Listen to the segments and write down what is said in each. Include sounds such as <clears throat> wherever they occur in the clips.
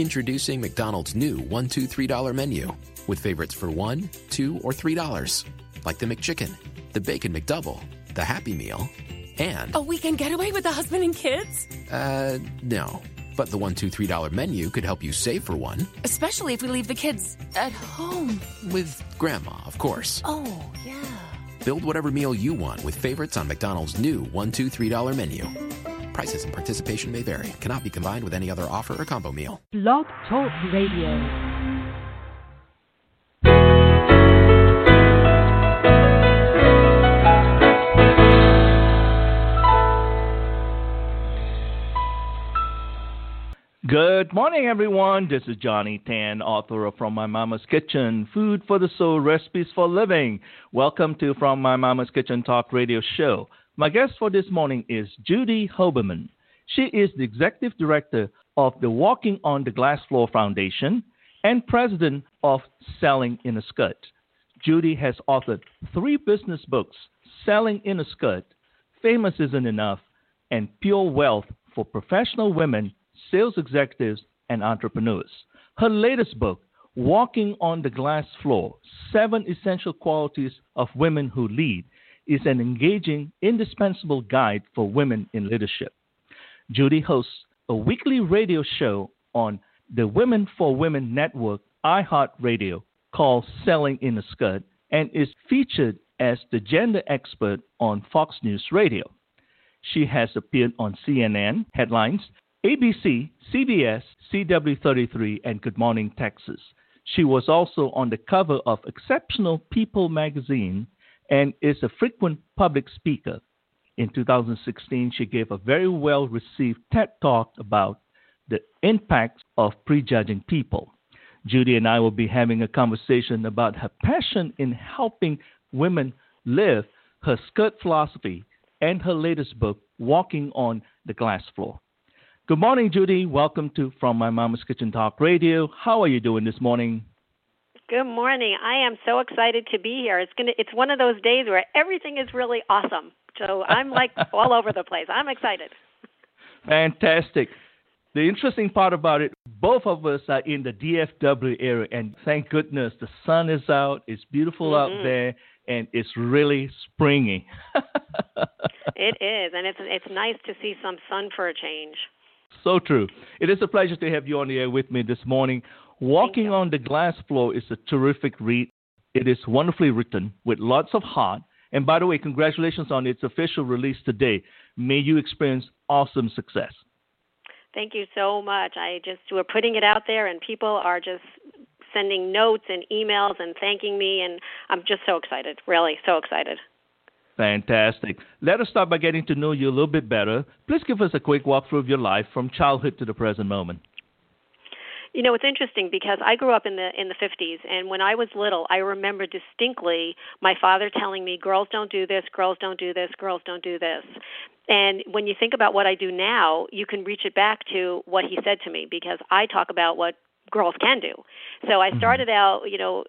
Introducing McDonald's new $1, $2, $3 menu with favorites for $1, 2 or $3. Like the McChicken, the Bacon McDouble, the Happy Meal, and. A weekend getaway with the husband and kids? Uh, no. But the $1, 2, $3 menu could help you save for one. Especially if we leave the kids at home. With Grandma, of course. Oh, yeah. Build whatever meal you want with favorites on McDonald's new $1, 2, $3 menu. Prices and participation may vary. Cannot be combined with any other offer or combo meal. Blog Talk Radio. Good morning, everyone. This is Johnny Tan, author of From My Mama's Kitchen Food for the Soul Recipes for Living. Welcome to From My Mama's Kitchen Talk Radio Show. My guest for this morning is Judy Hoberman. She is the executive director of the Walking on the Glass Floor Foundation and president of Selling in a Skirt. Judy has authored three business books Selling in a Skirt, Famous Isn't Enough, and Pure Wealth for Professional Women, Sales Executives, and Entrepreneurs. Her latest book, Walking on the Glass Floor Seven Essential Qualities of Women Who Lead, is an engaging, indispensable guide for women in leadership. Judy hosts a weekly radio show on the Women for Women Network, iHeartRadio, called Selling in a Skirt, and is featured as the gender expert on Fox News Radio. She has appeared on CNN headlines, ABC, CBS, CW33, and Good Morning Texas. She was also on the cover of Exceptional People magazine and is a frequent public speaker. In 2016, she gave a very well received TED talk about the impact of prejudging people. Judy and I will be having a conversation about her passion in helping women live her skirt philosophy and her latest book, Walking on the Glass Floor. Good morning, Judy. Welcome to From My Mama's Kitchen Talk Radio. How are you doing this morning? Good morning. I am so excited to be here. It's gonna it's one of those days where everything is really awesome. So I'm like <laughs> all over the place. I'm excited. Fantastic. The interesting part about it, both of us are in the DFW area, and thank goodness the sun is out. It's beautiful mm-hmm. out there, and it's really springy. <laughs> it is, and it's it's nice to see some sun for a change. So true. It is a pleasure to have you on the air with me this morning. Walking on the Glass Floor is a terrific read. It is wonderfully written with lots of heart. And by the way, congratulations on its official release today. May you experience awesome success. Thank you so much. I just we're putting it out there, and people are just sending notes and emails and thanking me, and I'm just so excited. Really, so excited. Fantastic. Let us start by getting to know you a little bit better. Please give us a quick walkthrough of your life from childhood to the present moment. You know, it's interesting because I grew up in the in the 50s and when I was little, I remember distinctly my father telling me girls don't do this, girls don't do this, girls don't do this. And when you think about what I do now, you can reach it back to what he said to me because I talk about what girls can do. So I mm-hmm. started out, you know,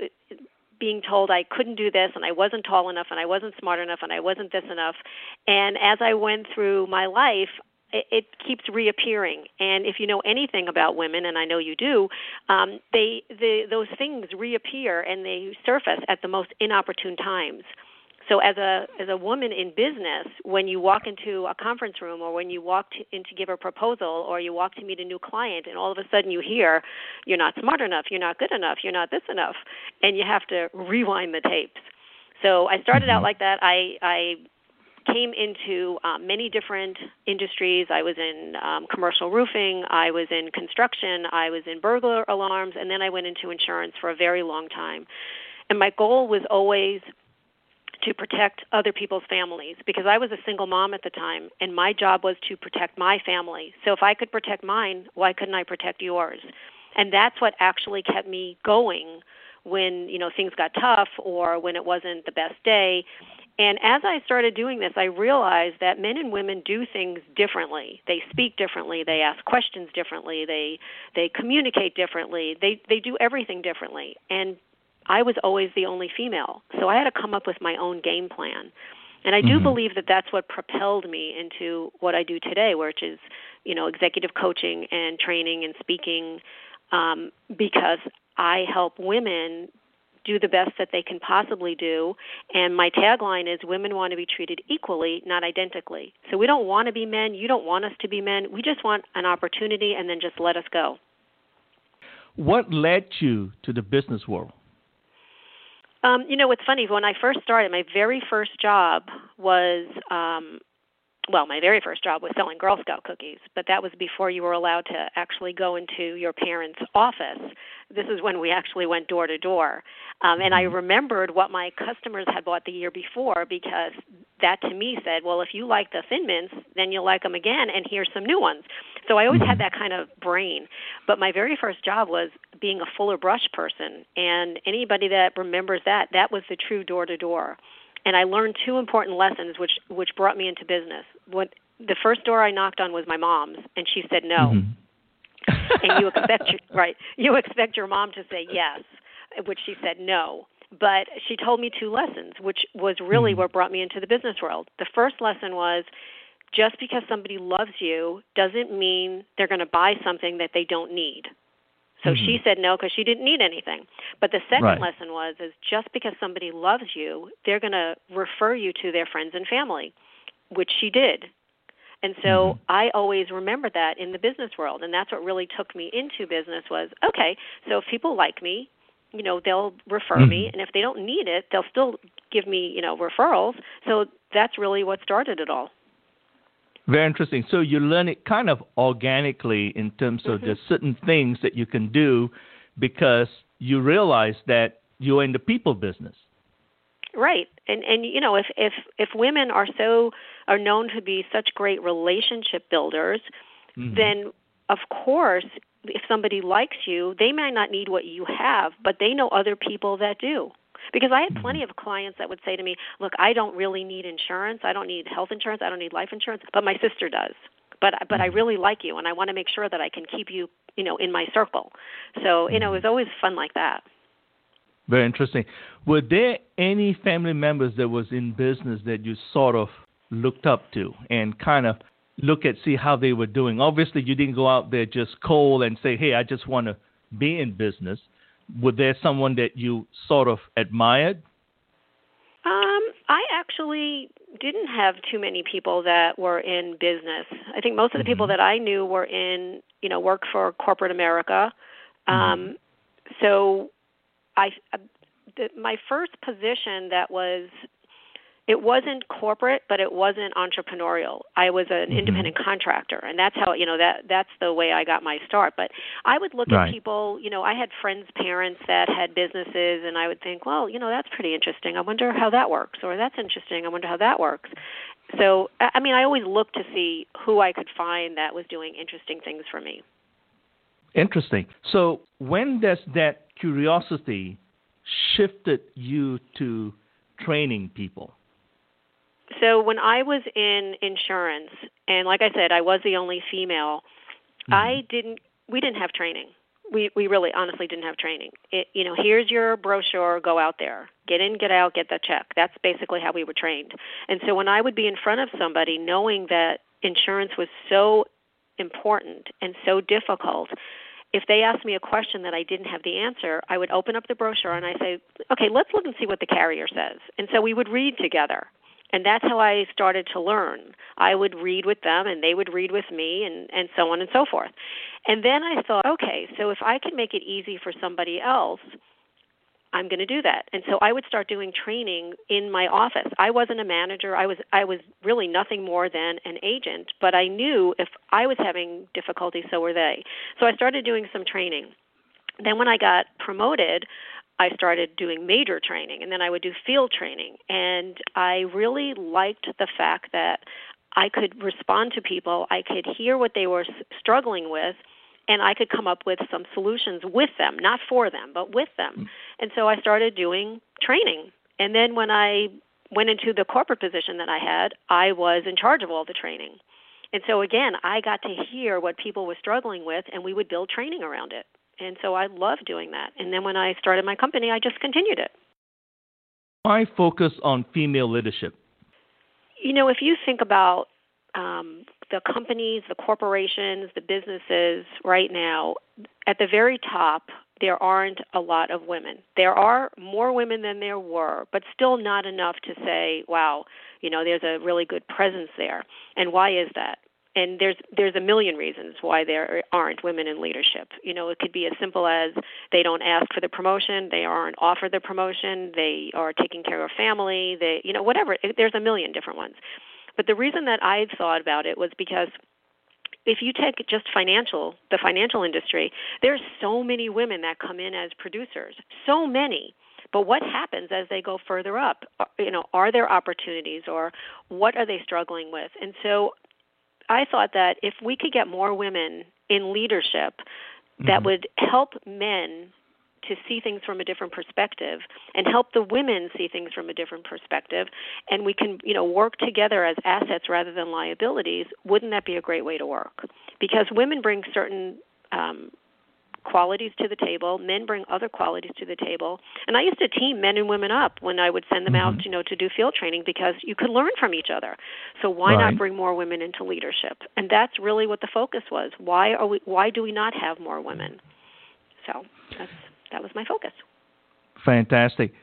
being told I couldn't do this and I wasn't tall enough and I wasn't smart enough and I wasn't this enough. And as I went through my life, it, it keeps reappearing. And if you know anything about women, and I know you do, um, they the, those things reappear and they surface at the most inopportune times. So as a as a woman in business, when you walk into a conference room or when you walk to, in to give a proposal or you walk to meet a new client and all of a sudden you hear you're not smart enough, you're not good enough, you're not this enough, and you have to rewind the tapes. So I started out mm-hmm. like that. I I came into um, many different industries. I was in um, commercial roofing, I was in construction, I was in burglar alarms, and then I went into insurance for a very long time. And my goal was always to protect other people's families because I was a single mom at the time and my job was to protect my family. So if I could protect mine, why couldn't I protect yours? And that's what actually kept me going when, you know, things got tough or when it wasn't the best day and as I started doing this, I realized that men and women do things differently. They speak differently. They ask questions differently. They they communicate differently. They they do everything differently. And I was always the only female, so I had to come up with my own game plan. And I do mm-hmm. believe that that's what propelled me into what I do today, which is, you know, executive coaching and training and speaking um, because I help women do the best that they can possibly do. And my tagline is women want to be treated equally, not identically. So we don't want to be men. You don't want us to be men. We just want an opportunity and then just let us go. What led you to the business world? Um, you know, what's funny, when I first started, my very first job was um, well, my very first job was selling Girl Scout cookies, but that was before you were allowed to actually go into your parents' office. This is when we actually went door to door. Um, and I mm-hmm. remembered what my customers had bought the year before because that to me said, well, if you like the Thin Mints, then you'll like them again, and here's some new ones. So I always had mm-hmm. that kind of brain. But my very first job was being a fuller brush person. And anybody that remembers that, that was the true door to door and I learned two important lessons which which brought me into business. What the first door I knocked on was my mom's and she said no. Mm-hmm. <laughs> and you expect your, right, you expect your mom to say yes, which she said no. But she told me two lessons, which was really mm-hmm. what brought me into the business world. The first lesson was just because somebody loves you doesn't mean they're going to buy something that they don't need. So mm-hmm. she said no because she didn't need anything. But the second right. lesson was is just because somebody loves you, they're going to refer you to their friends and family, which she did. And so mm-hmm. I always remember that in the business world, and that's what really took me into business was okay. So if people like me, you know, they'll refer mm-hmm. me, and if they don't need it, they'll still give me, you know, referrals. So that's really what started it all. Very interesting. So you learn it kind of organically in terms of mm-hmm. there's certain things that you can do because you realize that you're in the people business. Right. And and you know, if if if women are so are known to be such great relationship builders, mm-hmm. then of course if somebody likes you, they might not need what you have, but they know other people that do. Because I had plenty mm-hmm. of clients that would say to me, "Look, I don't really need insurance. I don't need health insurance. I don't need life insurance, but my sister does." But but I mm-hmm. really like you, and I want to make sure that I can keep you, you know, in my circle. So you know, it was mm-hmm. always fun like that. Very interesting. Were there any family members that was in business that you sort of looked up to and kind of look at see how they were doing? Obviously, you didn't go out there just cold and say, "Hey, I just want to be in business." Was there someone that you sort of admired? Um, I actually didn't have too many people that were in business. I think most of the mm-hmm. people that I knew were in, you know, work for corporate America. Mm-hmm. Um, so I, uh, the, my first position that was it wasn't corporate but it wasn't entrepreneurial. I was an mm-hmm. independent contractor and that's how you know that that's the way i got my start. But i would look right. at people you know i had friends parents that had businesses and i would think well you know that's pretty interesting. I wonder how that works or that's interesting. I wonder how that works. So i mean i always looked to see who i could find that was doing interesting things for me. Interesting. So when does that curiosity shifted you to training people so when I was in insurance, and like I said, I was the only female. Mm-hmm. I didn't. We didn't have training. We we really honestly didn't have training. It, you know, here's your brochure. Go out there, get in, get out, get the check. That's basically how we were trained. And so when I would be in front of somebody, knowing that insurance was so important and so difficult, if they asked me a question that I didn't have the answer, I would open up the brochure and I say, "Okay, let's look and see what the carrier says." And so we would read together and that's how I started to learn. I would read with them and they would read with me and and so on and so forth. And then I thought, okay, so if I can make it easy for somebody else, I'm going to do that. And so I would start doing training in my office. I wasn't a manager. I was I was really nothing more than an agent, but I knew if I was having difficulty so were they. So I started doing some training. Then when I got promoted, I started doing major training and then I would do field training. And I really liked the fact that I could respond to people, I could hear what they were struggling with, and I could come up with some solutions with them, not for them, but with them. Mm. And so I started doing training. And then when I went into the corporate position that I had, I was in charge of all the training. And so again, I got to hear what people were struggling with, and we would build training around it and so I love doing that. And then when I started my company, I just continued it. Why focus on female leadership? You know, if you think about um, the companies, the corporations, the businesses right now, at the very top, there aren't a lot of women. There are more women than there were, but still not enough to say, wow, you know, there's a really good presence there. And why is that? And there's there's a million reasons why there aren't women in leadership. You know, it could be as simple as they don't ask for the promotion, they aren't offered the promotion, they are taking care of family, they you know whatever. There's a million different ones. But the reason that I thought about it was because if you take just financial the financial industry, there's so many women that come in as producers, so many. But what happens as they go further up? Uh, you know, are there opportunities or what are they struggling with? And so I thought that if we could get more women in leadership, mm-hmm. that would help men to see things from a different perspective and help the women see things from a different perspective and we can you know work together as assets rather than liabilities wouldn't that be a great way to work because women bring certain um, qualities to the table. Men bring other qualities to the table. And I used to team men and women up when I would send them mm-hmm. out, you know, to do field training because you could learn from each other. So why right. not bring more women into leadership? And that's really what the focus was. Why are we why do we not have more women? So that's that was my focus. Fantastic.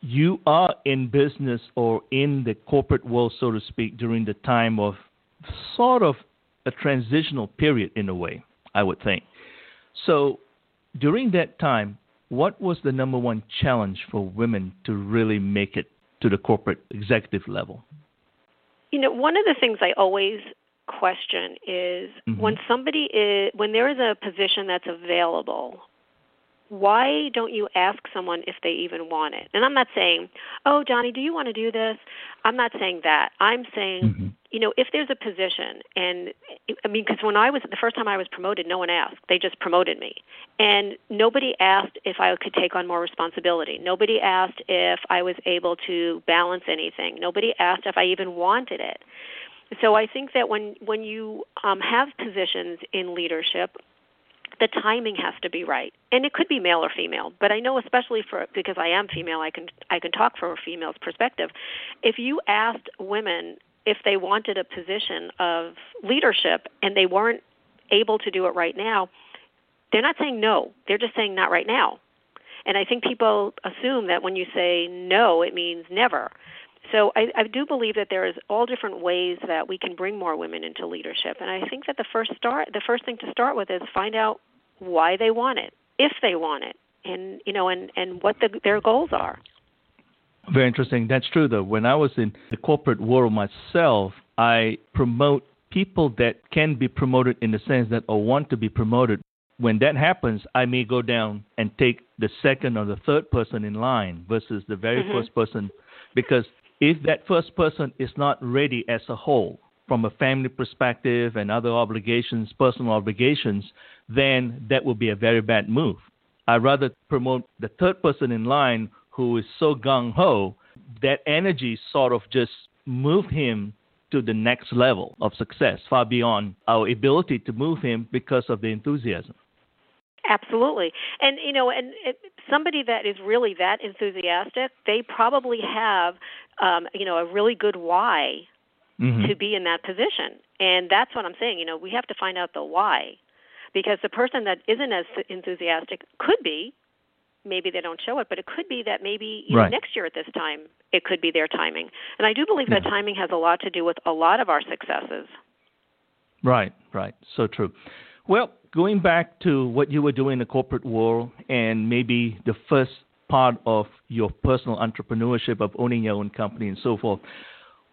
You are in business or in the corporate world, so to speak, during the time of sort of a transitional period in a way, I would think. So during that time, what was the number one challenge for women to really make it to the corporate executive level? You know, one of the things I always question is mm-hmm. when somebody is when there is a position that's available why don't you ask someone if they even want it? And I'm not saying, oh, Johnny, do you want to do this? I'm not saying that. I'm saying, mm-hmm. You know, if there's a position, and I mean, because when I was the first time I was promoted, no one asked. They just promoted me, and nobody asked if I could take on more responsibility. Nobody asked if I was able to balance anything. Nobody asked if I even wanted it. So I think that when when you um, have positions in leadership, the timing has to be right and it could be male or female but i know especially for because i am female i can i can talk from a female's perspective if you asked women if they wanted a position of leadership and they weren't able to do it right now they're not saying no. They're just saying not right now. And i think people assume that when you say no it means never. So I, I do believe that there is all different ways that we can bring more women into leadership, and I think that the first start, the first thing to start with is find out why they want it, if they want it, and you know, and and what the, their goals are. Very interesting. That's true, though. When I was in the corporate world myself, I promote people that can be promoted in the sense that or want to be promoted. When that happens, I may go down and take the second or the third person in line versus the very mm-hmm. first person because if that first person is not ready as a whole from a family perspective and other obligations, personal obligations, then that would be a very bad move. I'd rather promote the third person in line who is so gung ho, that energy sort of just moved him to the next level of success, far beyond our ability to move him because of the enthusiasm. Absolutely, and you know, and it, somebody that is really that enthusiastic, they probably have, um, you know, a really good why mm-hmm. to be in that position, and that's what I'm saying. You know, we have to find out the why, because the person that isn't as enthusiastic could be, maybe they don't show it, but it could be that maybe you right. know, next year at this time it could be their timing, and I do believe yeah. that timing has a lot to do with a lot of our successes. Right, right, so true. Well, going back to what you were doing in the corporate world and maybe the first part of your personal entrepreneurship of owning your own company and so forth,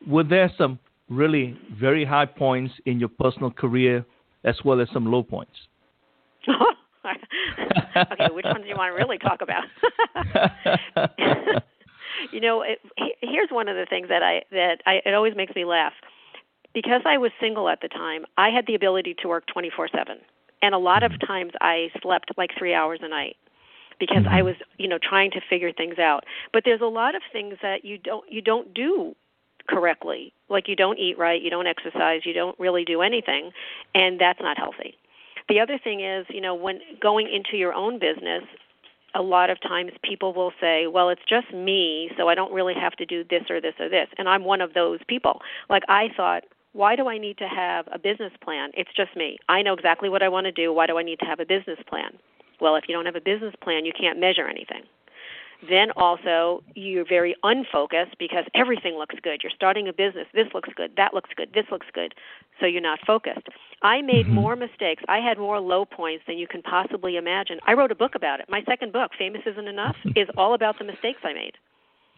were there some really very high points in your personal career as well as some low points? <laughs> okay, which ones do you want to really talk about? <laughs> you know, it, here's one of the things that I that I, it always makes me laugh. Because I was single at the time, I had the ability to work 24/7 and a lot of mm-hmm. times I slept like 3 hours a night because I mm-hmm. was, you know, trying to figure things out. But there's a lot of things that you don't you don't do correctly. Like you don't eat right, you don't exercise, you don't really do anything, and that's not healthy. The other thing is, you know, when going into your own business, a lot of times people will say, "Well, it's just me, so I don't really have to do this or this or this." And I'm one of those people. Like I thought Why do I need to have a business plan? It's just me. I know exactly what I want to do. Why do I need to have a business plan? Well, if you don't have a business plan, you can't measure anything. Then also, you're very unfocused because everything looks good. You're starting a business. This looks good. That looks good. This looks good. So you're not focused. I made Mhm. more mistakes. I had more low points than you can possibly imagine. I wrote a book about it. My second book, Famous Isn't Enough, is all about the mistakes I made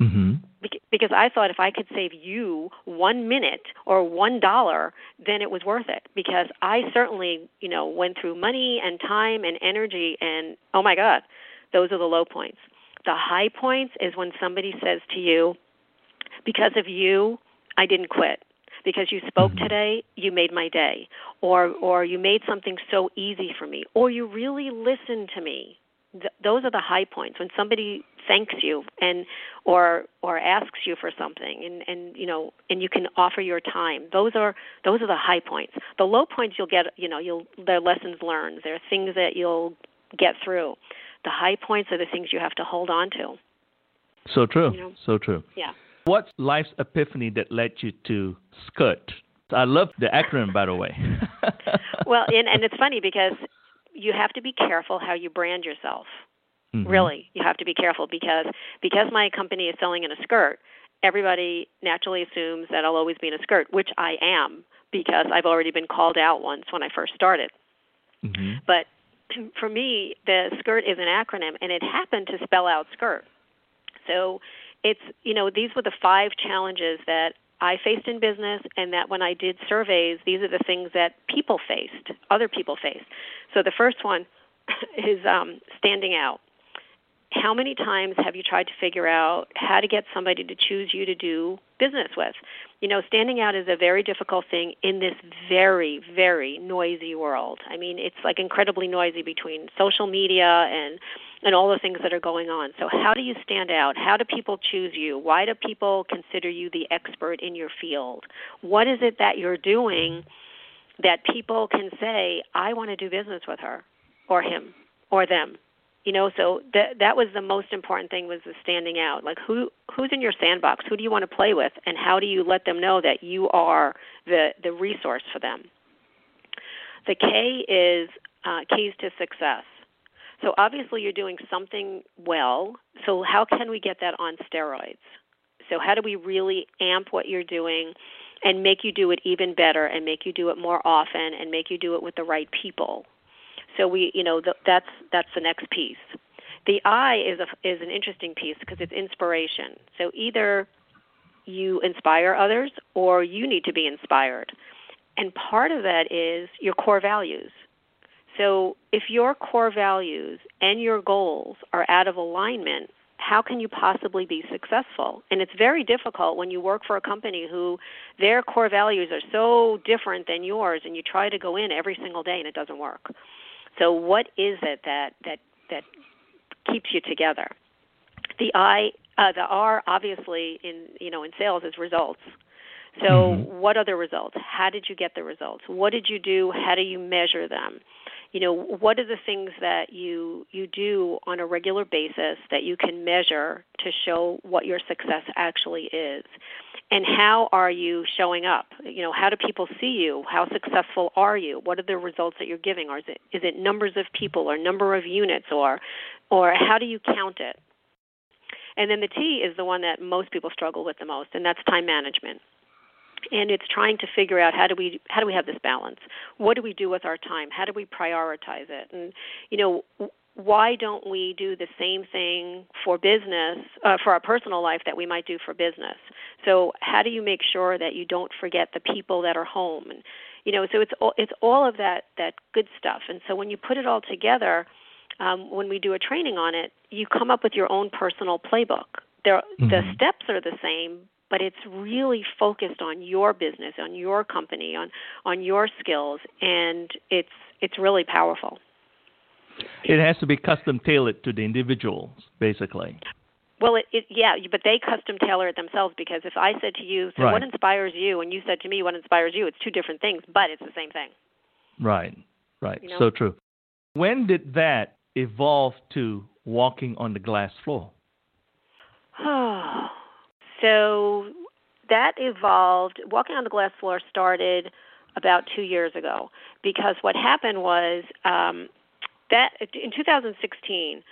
Mm-hmm. Bec- because I thought if I could save you one minute or one dollar, then it was worth it. Because I certainly, you know, went through money and time and energy, and oh my God, those are the low points. The high points is when somebody says to you, "Because of you, I didn't quit." Because you spoke Mhm. today, you made my day, or or you made something so easy for me, or you really listened to me. Th- those are the high points when somebody thanks you and or or asks you for something and and you know and you can offer your time those are those are the high points the low points you'll get you know you'll they're lessons learned they're things that you'll get through the high points are the things you have to hold on to So true. You know? So true. yeah What's life's epiphany that led you to skirt? I love the acronym, by the way. <laughs> well and and it's funny because you have to be careful how you brand yourself Mhm. really you have to be careful because because my company is selling in a skirt everybody naturally assumes that i'll always be in a skirt which i am because i've already been called out once when i first started Mhm. but <clears throat> for me the skirt is an acronym and it happened to spell out skirt. So it's you know these were the five challenges that I faced in business and that when I did surveys these are the things that people faced other people faced. So the first one <clears throat> is um standing out. How many times have you tried to figure out how to get somebody to choose you to do business with? You know, standing out is a very difficult thing in this very, very noisy world. I mean, it's like incredibly noisy between social media and and all the things that are going on. So, how do you stand out? How do people choose you? Why do people consider you the expert in your field? What is it that you're doing that people can say, "I want to do business with her or him or them"? You know so that that was the most important thing was the standing out. Like who who's in your sandbox? Who do you want to play with? And how do you let them know that you are the the resource for them? The k is uh, keys to success. So obviously you're doing something well. So how can we get that on steroids? So how do we really amp what you're doing and make you do it even better and make you do it more often and make you do it with the right people so we, you know, that's that's the next piece. The I is a is an interesting piece because it's inspiration. So either you inspire others or you need to be inspired. And part of that is your core values. So if your core values and your goals are out of alignment, how can you possibly be successful? And it's very difficult when you work for a company who their core values are so different than yours and you try to go in every single day and it doesn't work. So what is it that that that keeps you together? The I, uh, the R, obviously in you know in sales is results. So Mhm. what are the results? How did you get the results? What did you do? How do you measure them? You know, what are the things that you you do on a regular basis that you can measure to show what your success actually is? and how are you showing up? You know how do people see you? How successful are you? What are the results that you're giving? Or is it is it numbers of people or number of units or or how do you count it? And then the t is the one that most people struggle with the most and that's time management and it's trying to figure out how do we how do we have this balance? What do we do with our time? How do we prioritize it? And you know why don't we do the same thing for business uh, for our personal life that we might do for business? So how do you make sure that you don't forget the people that are home? And you know so it's all it's all of that that good stuff. And so when you put it all together um, when we do a training on it you come up with your own personal playbook. There the Mhm. steps are the same but it's really focused on your business on your company on on your skills and it's it's really powerful It has to be custom tailored to the individuals, basically. Well, it, it yeah, but they custom tailor it themselves because if I said to you, so Right. what inspires you, and you said to me, what inspires you, it's two different things, but it's the same thing. Right, right. You know? So true. When did that evolve to walking on the glass floor? So that evolved. Walking on the glass floor started about two years ago because what happened was um, that in 2016,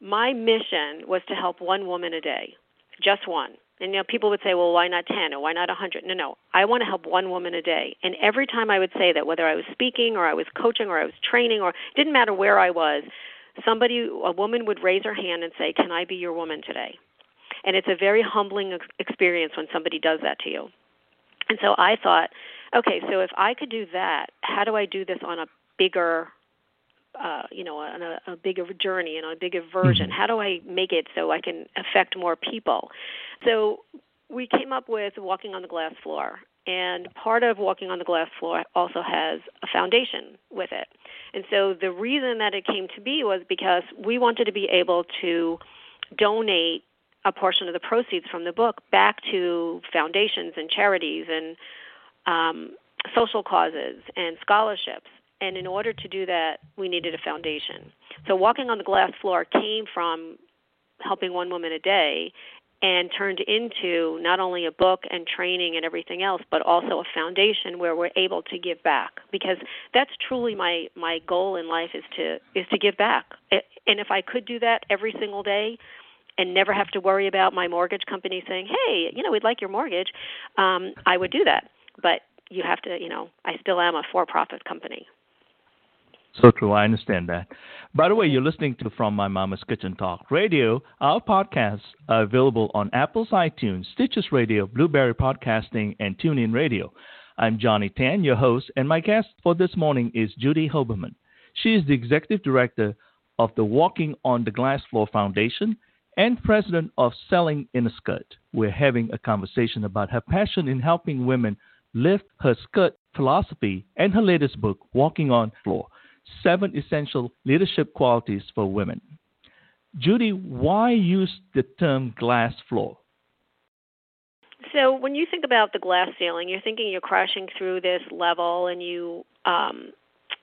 my mission was to help one woman a day, just one. And you know, people would say, "Well, why not 10 or why not 100?" No, no. I want to help one woman a day. And every time I would say that, whether I was speaking or I was coaching or I was training or didn't matter where I was, somebody, a woman would raise her hand and say, "Can I be your woman today?" And it's a very humbling experience when somebody does that to you. And so I thought, okay, so if I could do that, how do I do this on a bigger uh, you know, on a, a bigger journey and on a bigger version. Mm-hmm. How do I make it so I can affect more people? So we came up with walking on the glass floor, and part of walking on the glass floor also has a foundation with it. And so the reason that it came to be was because we wanted to be able to donate a portion of the proceeds from the book back to foundations and charities and um, social causes and scholarships and in order to do that, we needed a foundation. So walking on the glass floor came from helping one woman a day and turned into not only a book and training and everything else, but also a foundation where we're able to give back. Because that's truly my my goal in life is to is to give back. And if I could do that every single day, and never have to worry about my mortgage company saying, "Hey, you know, we'd like your mortgage," um, I would do that. But you have to, you know, I still am a for-profit company. So true. I understand that. By the way, you're listening to From My Mama's Kitchen Talk Radio. Our podcasts are available on Apple's iTunes, Stitcher Radio, Blubrry Podcasting, and TuneIn Radio. I'm Johnny Tan, your host, and my guest for this morning is Judy Hoberman. She is the executive director of the Walking on the Glass Floor Foundation and president of Selling in a Skirt. We're having a conversation about her passion in helping women lift her skirt philosophy and her latest book, Walking on Floor seven essential leadership qualities for women. Judy, why use the term glass floor? So when you think about the glass ceiling, you're thinking you're crashing through this level, and you, um,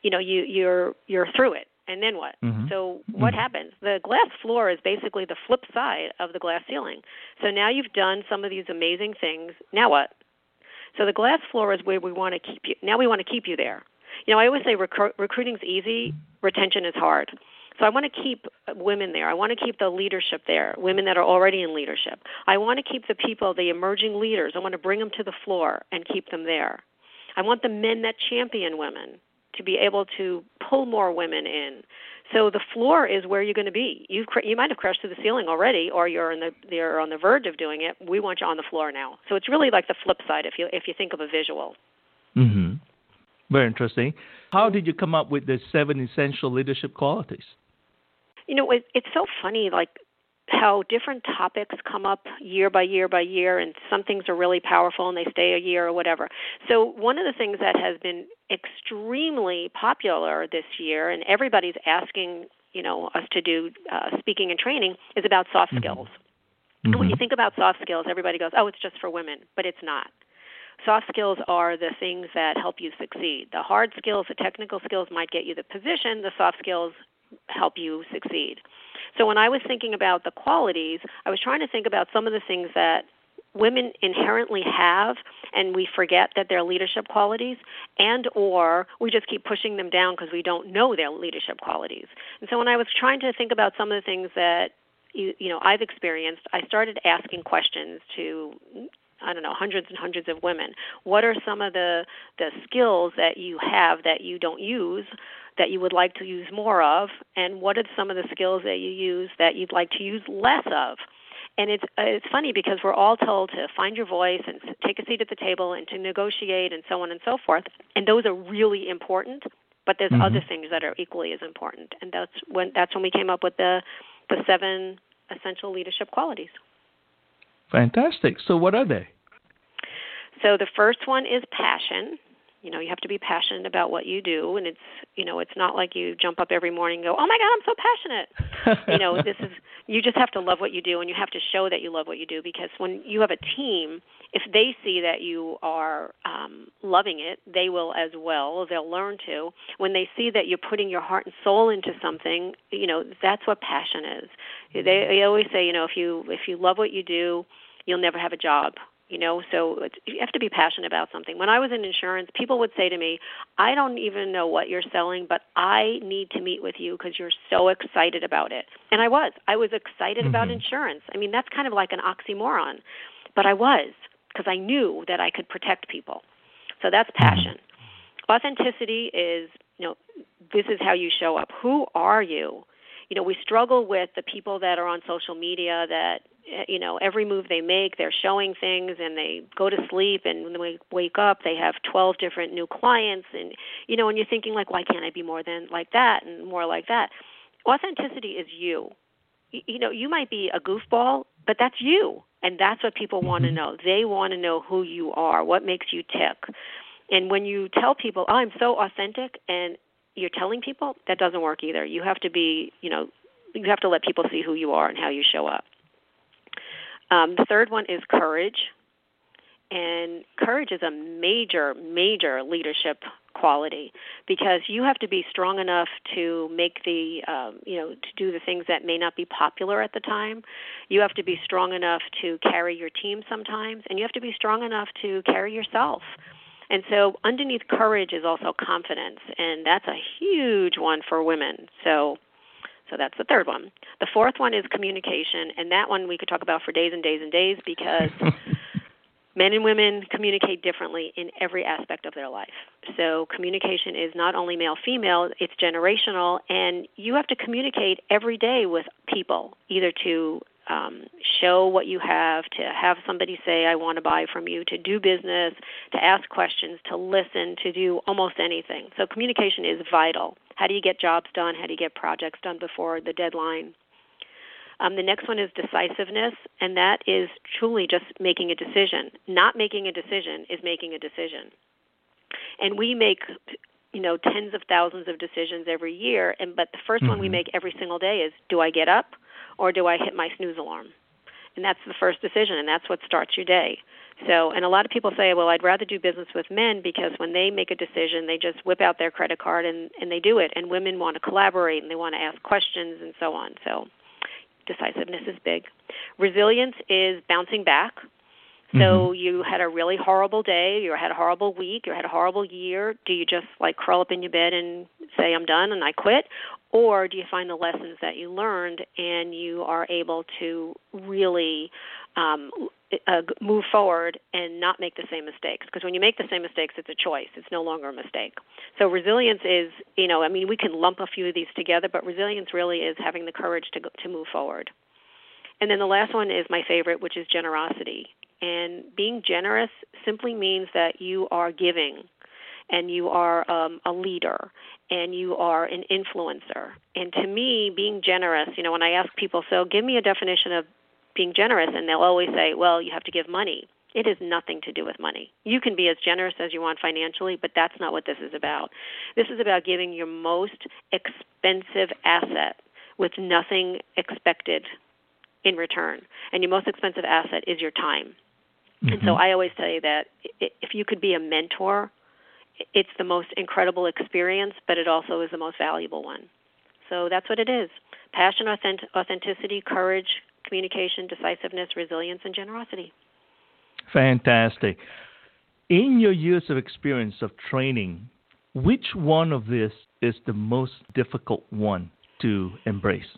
you know, you you're you're through it, and then what? Mm-hmm. So what mm-hmm. happens? The glass floor is basically the flip side of the glass ceiling. So now you've done some of these amazing things. Now what? So the glass floor is where we want to keep you. Now we want to keep you there. You know, I always say recru- recruiting's easy, retention is hard. So I want to keep women there. I want to keep the leadership there, women that are already in leadership. I want to keep the people, the emerging leaders. I want to bring them to the floor and keep them there. I want the men that champion women to be able to pull more women in. So the floor is where you're going to be. You you might have crashed through the ceiling already, or you're in the you're on the verge of doing it. We want you on the floor now. So it's really like the flip side if you if you think of a visual. Mhm. Very interesting. How did you come up with the seven essential leadership qualities? You know, it, it's so funny, like how different topics come up year by year by year, and some things are really powerful and they stay a year or whatever. So, one of the things that has been extremely popular this year, and everybody's asking, you know, us to do uh, speaking and training, is about soft mm-hmm. skills. Mm-hmm. And when you think about soft skills, everybody goes, "Oh, it's just for women," but it's not. Soft skills are the things that help you succeed. The hard skills, the technical skills might get you the position, the soft skills help you succeed. So when I was thinking about the qualities, I was trying to think about some of the things that women inherently have and we forget that they're leadership qualities and or we just keep pushing them down because we don't know their leadership qualities. And so when I was trying to think about some of the things that you, you know I've experienced, I started asking questions to I don't know, hundreds and hundreds of women. What are some of the the skills that you have that you don't use that you would like to use more of and what are some of the skills that you use that you'd like to use less of? And it's uh, it's funny because we're all told to find your voice and take a seat at the table and to negotiate and so on and so forth. And those are really important, but there's mm-hmm. other things that are equally as important. And that's when that's when we came up with the the seven essential leadership qualities. Fantastic. So, what are they? So, the first one is passion. You know, you have to be passionate about what you do, and it's you know, it's not like you jump up every morning and go, "Oh my God, I'm so passionate." you know, this is you just have to love what you do, and you have to show that you love what you do. Because when you have a team, if they see that you are um, loving it, they will as well. They'll learn to. When they see that you're putting your heart and soul into something, you know, that's what passion is. They, they always say, you know, if you if you love what you do, you'll never have a job you know so it's, you have to be passionate about something. When i was in insurance people would say to me i don't even know what you're selling but i need to meet with you because you're so excited about it. And i was. I was excited mm-hmm. about insurance. I mean that's kind of like an oxymoron but i was because i knew that i could protect people. So that's mm-hmm. passion. Mm-hmm. authenticity is you know this is how you show up. Who are you? You know we struggle with the people that are on social media that you know every move they make they're showing things and they go to sleep and when they wake up they have 12 different new clients and you know and you're thinking like why can't i be more than like that and more like that authenticity is you you know you might be a goofball but that's you and that's what people want to mm-hmm. know they want to know who you are what makes you tick and when you tell people oh, i'm so authentic and you're telling people, that doesn't work either. You have to be, you know, you have to let people see who you are and how you show up. Um, the third one is courage. And courage is a major, major leadership quality because you have to be strong enough to make the, um, you know, to do the things that may not be popular at the time. You have to be strong enough to carry your team sometimes, and you have to be strong enough to carry yourself. And so underneath courage is also confidence, and that's a huge one for women. So so that's the third one. The fourth one is communication, and that one we could talk about for days and days and days because <laughs> men and women communicate differently in every aspect of their life. So communication is not only male female, it's generational and you have to communicate every day with people either to um, show what you have, to have somebody say, I want to buy from you, to do business, to ask questions, to listen, to do almost anything. So communication is vital. How do you get jobs done? How do you get projects done before the deadline? Um, the next one is decisiveness, and that is truly just making a decision. Not making a decision is making a decision. And we make you know tens of thousands of decisions every year and but the 1st mm-hmm. one we mm-hmm. make every single day is do i get up or do I hit my snooze alarm? And that's the first decision, and that's what starts your day. So, and a lot of people say, well, I'd rather do business with men because when they make a decision, they just whip out their credit card and, and they do it. And women want to collaborate and they want to ask questions and so on. So, decisiveness is big. Resilience is bouncing back. So mm-hmm. you had a really horrible day, you had a horrible week, you had a horrible year. Do you just like curl up in your bed and say I'm done and I quit, or do you find the lessons that you learned and you are able to really um, uh, move forward and not make the same mistakes? Because when you make the same mistakes, it's a choice. It's no longer a mistake. So resilience is, you know, I mean, we can lump a few of these together, but resilience really is having the courage to to move forward. And then the last one is my favorite, which is generosity. And being generous simply means that you are giving and you are um, a leader and you are an influencer. And to me, being generous, you know, when I ask people, so give me a definition of being generous, and they'll always say, well, you have to give money. It has nothing to do with money. You can be as generous as you want financially, but that's not what this is about. This is about giving your most expensive asset with nothing expected in return. And your most expensive asset is your time. Mm-hmm. And so mm-hmm. I always say that if you could be a mentor it's the most incredible experience, but it also is the most valuable one. So that's what it is passion, authentic- authenticity, courage, communication, decisiveness, resilience, and generosity. Fantastic. In your years of experience of training, which one of this is the most difficult one to embrace?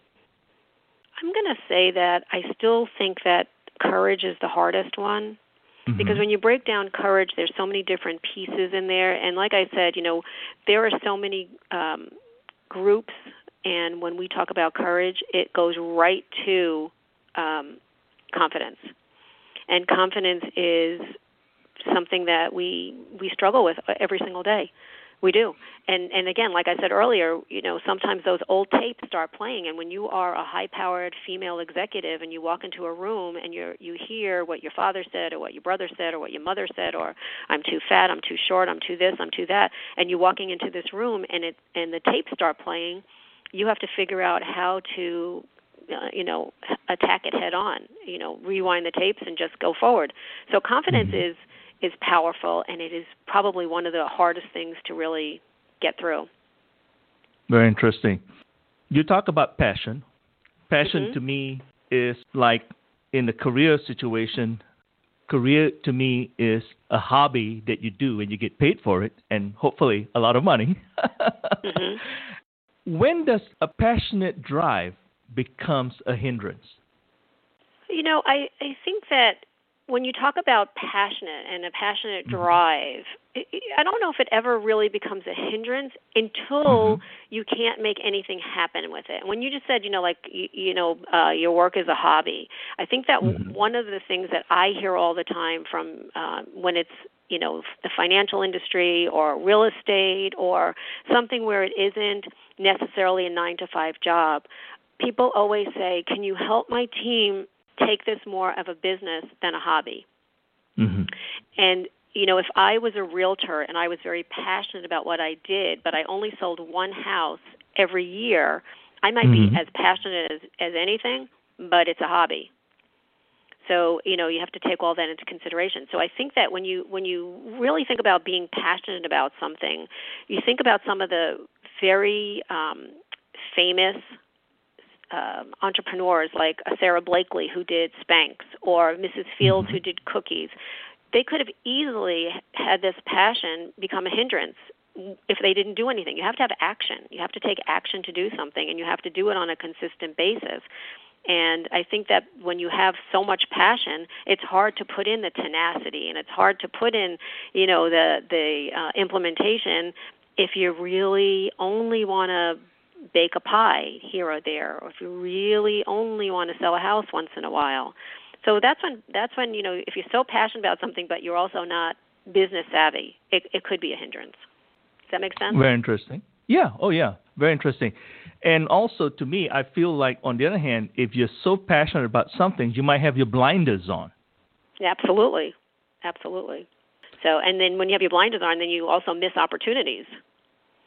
I'm going to say that I still think that courage is the hardest one Mm-hmm. Because when you break down courage, there's so many different pieces in there, and like I said, you know, there are so many um, groups, and when we talk about courage, it goes right to um, confidence, and confidence is something that we we struggle with every single day. We do. And and again, like I said earlier, you know, sometimes those old tapes start playing and when you are a high-powered female executive and you walk into a room and you you hear what your father said or what your brother said or what your mother said or I'm too fat, I'm too short, I'm too this, I'm too that, and you're walking into this room and it and the tapes start playing, you have to figure out how to uh, you know attack it head on you know rewind the tapes and just go forward so confidence mm-hmm. is is powerful, and it is probably one of the hardest things to really get through. Very interesting. You talk about passion. Passion mm-hmm. to me is like in the career situation, career to me is a hobby that you do and you get paid for it and hopefully a lot of money. <laughs> mm-hmm. When does a passionate drive becomes a hindrance? You know, I, I think that when you talk about passionate and a passionate mm-hmm. drive, I don't know if it ever really becomes a hindrance until mm-hmm. you can't make anything happen with it. And When you just said, you know, like you, you know, uh, your work is a hobby. I think that mm-hmm. one of the things that I hear all the time from uh, when it's you know the financial industry or real estate or something where it isn't necessarily a nine to five job, people always say, "Can you help my team take this more of a business than a hobby. Mm-hmm. And you know, if I was a realtor and I was very passionate about what I did, but I only sold one house every year, I might mm-hmm. be as passionate as as anything, but it's a hobby. So you know you have to take all that into consideration. So I think that when you when you really think about being passionate about something, you think about some of the very um, famous um, entrepreneurs like Sara Blakely who did Spanx or Mrs. Fields mm-hmm. who did cookies, they could have easily had this passion become a hindrance if they didn't do anything. You have to have action. You have to take action to do something, and you have to do it on a consistent basis. And I think that when you have so much passion, it's hard to put in the tenacity, and it's hard to put in, you know, the the uh, implementation if you really only want to bake a pie here or there, or if you really only want to sell a house once in a while. So that's when that's when you know if you're so passionate about something, but you're also not business savvy, it, it could be a hindrance. Does that make sense? Very interesting. Yeah. Oh, yeah. Very interesting. And also, to me, I feel like on the other hand, if you're so passionate about something, you might have your blinders on. Absolutely. Absolutely. So, and then when you have your blinders on, then you also miss opportunities.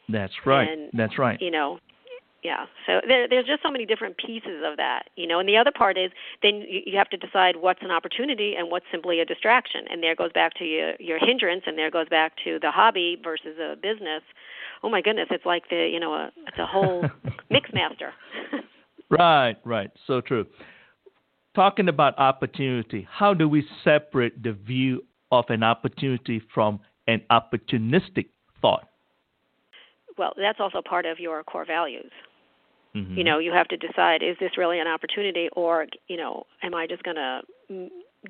That's right. And, That's right. You know, yeah so there, there's just so many different pieces of that you know and the other part is then you, you have to decide what's an opportunity and what's simply a distraction and there goes back to your your hindrance and there goes back to the hobby versus a business. Oh my goodness it's like the you know a, it's a whole <laughs> mix master <laughs> right right so true. Talking about opportunity how do we separate the view of an opportunity from an opportunistic thought well that's also part of your core values Mm-hmm. You know, you have to decide is this really an opportunity or, you know, am I just going to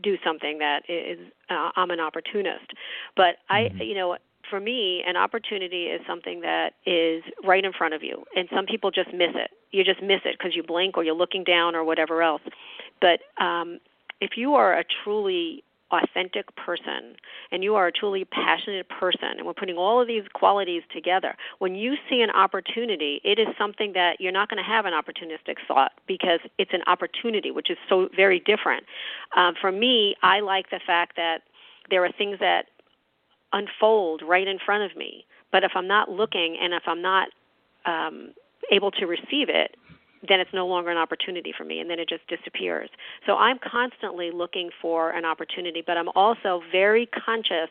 do something that is uh, I'm an opportunist. But mm-hmm. I, you know, for me, an opportunity is something that is right in front of you, and some people just miss it. You just miss it because you blink or you're looking down or whatever else. But um, if you are a truly authentic person and you are a truly passionate person and we're putting all of these qualities together. When you see an opportunity it is something that you're not going to have an opportunistic thought because it's an opportunity which is so very different. Um, for me i like the fact that there are things that unfold right in front of me but if i'm not looking and if i'm not um, able to receive it then it's no longer an opportunity for me and then it just disappears. So I'm constantly looking for an opportunity, but I'm also very conscious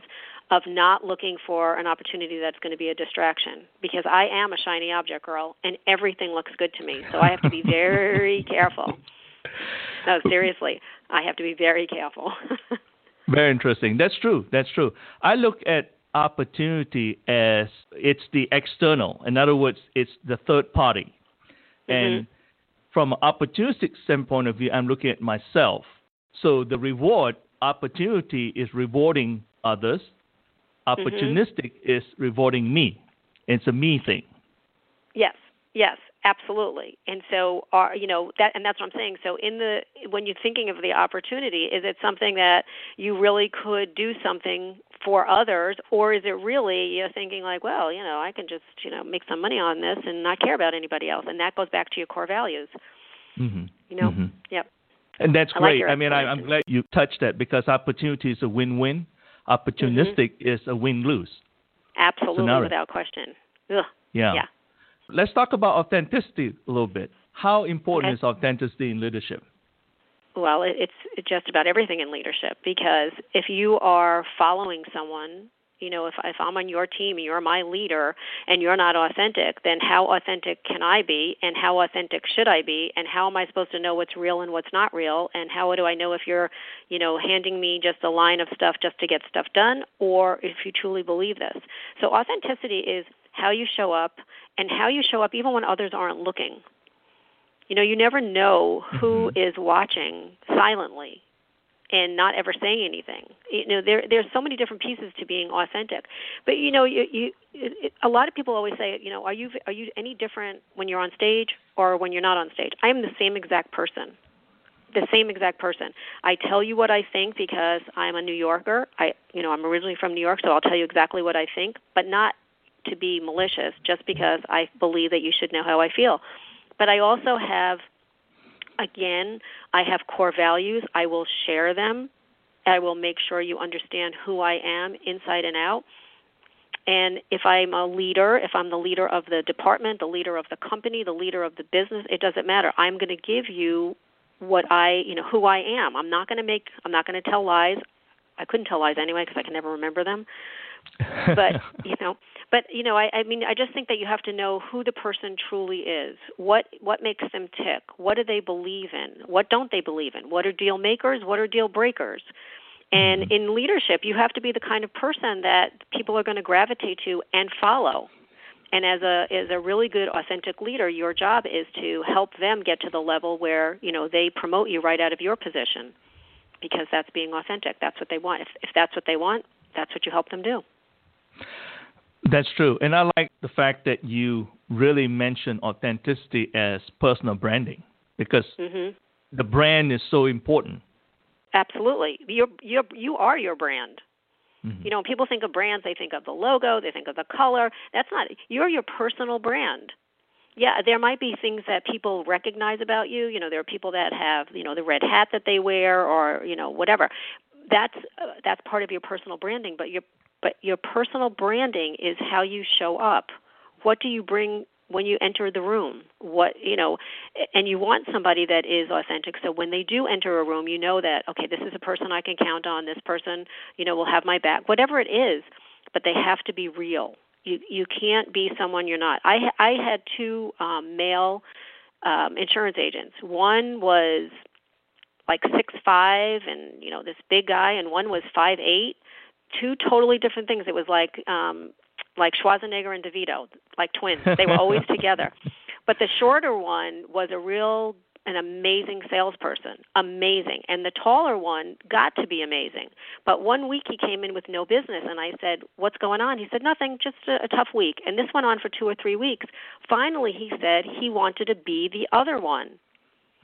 of not looking for an opportunity that's going to be a distraction because I am a shiny object girl and everything looks good to me. So I have to be very <laughs> careful. No, seriously, I have to be very careful. <laughs> very interesting. That's true. That's true. I look at opportunity as it's the external. In other words, it's the third party. And mm-hmm from an opportunistic standpoint of view, I'm looking at myself. So the reward opportunity is rewarding others. Opportunistic mm-hmm. is rewarding me. It's a me thing. Yes, yes, absolutely. And so, are you know that, and that's what I'm saying. So, in the when you're thinking of the opportunity, is it something that you really could do something for others, or is it really you're thinking like, well, you know, I can just you know make some money on this and not care about anybody else, and that goes back to your core values. Mm-hmm. You know, mm-hmm. yep. And that's I great. Like I mean, I, am glad you touched that because opportunity is a win-win. Opportunistic mm-hmm. is a win-lose. Absolutely, without question. Ugh. Yeah. Yeah. Let's talk about authenticity a little bit. How important okay. is authenticity in leadership? Well, it's just about everything in leadership because if you are following someone you know if if i'm on your team and you're my leader and you're not authentic then how authentic can i be and how authentic should i be and how am i supposed to know what's real and what's not real and how do i know if you're you know handing me just a line of stuff just to get stuff done or if you truly believe this so authenticity is how you show up and how you show up even when others aren't looking you know you never know who Mm-hmm. is watching silently and not ever saying anything. You know, there there's so many different pieces to being authentic. But you know, you you it, a lot of people always say, you know, are you are you any different when you're on stage or when you're not on stage? I am the same exact person. The same exact person. I tell you what I think because I'm a New Yorker. I you know, I'm originally from New York, so I'll tell you exactly what I think, but not to be malicious just because I believe that you should know how I feel. But I also have again, I have core values. I will share them. I will make sure you understand who I am inside and out. And if I'm a leader, if I'm the leader of the department, the leader of the company, the leader of the business, it doesn't matter. I'm going to give you what I, you know, who I am. I'm not going to make I'm not going to tell lies. I couldn't tell lies anyway because I can never remember them. But, <laughs> you know, but you know, I, I mean, I just think that you have to know who the person truly is. What what makes them tick? What do they believe in? What don't they believe in? What are deal makers? What are deal breakers? And mm-hmm. in leadership, you have to be the kind of person that people are going to gravitate to and follow. And as a as a really good authentic leader, your job is to help them get to the level where you know they promote you right out of your position, because that's being authentic. That's what they want. If if that's what they want, that's what you help them do. That's true. And I like the fact that you really mention authenticity as personal branding because hmm the brand is so important. Absolutely, you're you're you are your brand. Mhm. You know, when people think of brands, they think of the logo, they think of the color. That's not you're your personal brand. Yeah, there might be things that people recognize about you. You know, there are people that have, you know, the red hat that they wear or, you know, whatever. That's uh, that's part of your personal branding, but your but your personal branding is how you show up. What do you bring when you enter the room? What, you know, and you want somebody that is authentic so when they do enter a room, you know that okay, this is a person I can count on. This person, you know, will have my back. Whatever it is, but they have to be real you you can't be someone you're not. I I had two um, male um, insurance agents. One was like six five and you know this big guy, and one was five eight. Two totally different things. It was like um, like Schwarzenegger and DeVito, like twins. They were always <laughs> together. But the shorter one was a real an amazing salesperson, amazing. And the taller one got to be amazing. But one week he came in with no business, and I said, "What's going on?" He said, "Nothing, just a, a tough week." And this went on for two or three weeks. Finally, he said he wanted to be the other one.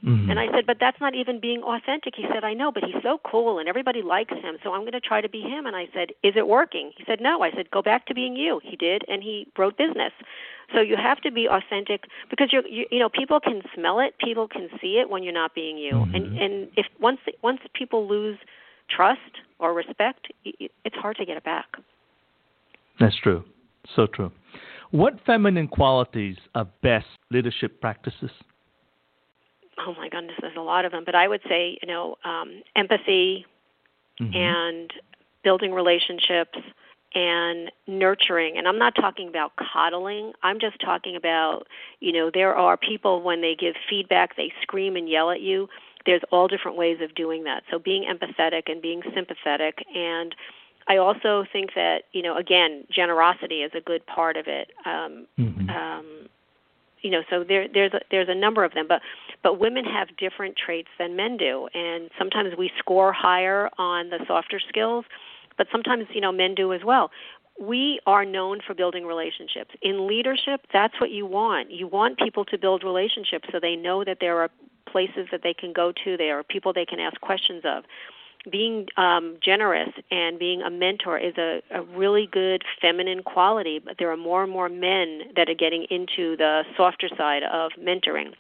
Mhm. And I said, but that's not even being authentic. He said, I know, but he's so cool and everybody likes him, so I'm going to try to be him. And I said, is it working? He said, no. I said, go back to being you. He did, and he wrote business. So you have to be authentic because you're, you, you know, people can smell it, people can see it when you're not being you. And and if once once people lose trust or respect, it's hard to get it back. That's true. So true. What feminine qualities are best leadership practices? Oh my goodness, there's a lot of them, but I would say, you know, um, empathy, Mhm. and building relationships and nurturing. And i'm not talking about coddling. I'm just talking about you know there are people when they give feedback they scream and yell at you. There's all different ways of doing that. So being empathetic and being sympathetic. And i also think that you know again generosity is a good part of it. Um Mhm. um you know so there there's a, there's a number of them but but women have different traits than men do. And sometimes we score higher on the softer skills but sometimes you know men do as well. We are known for building relationships. In leadership that's what you want. You want people to build relationships so they know that there are places that they can go to there are people they can ask questions of being um, generous and being a mentor is a, a really good feminine quality, but there are more and more men that are getting into the softer side of mentoring.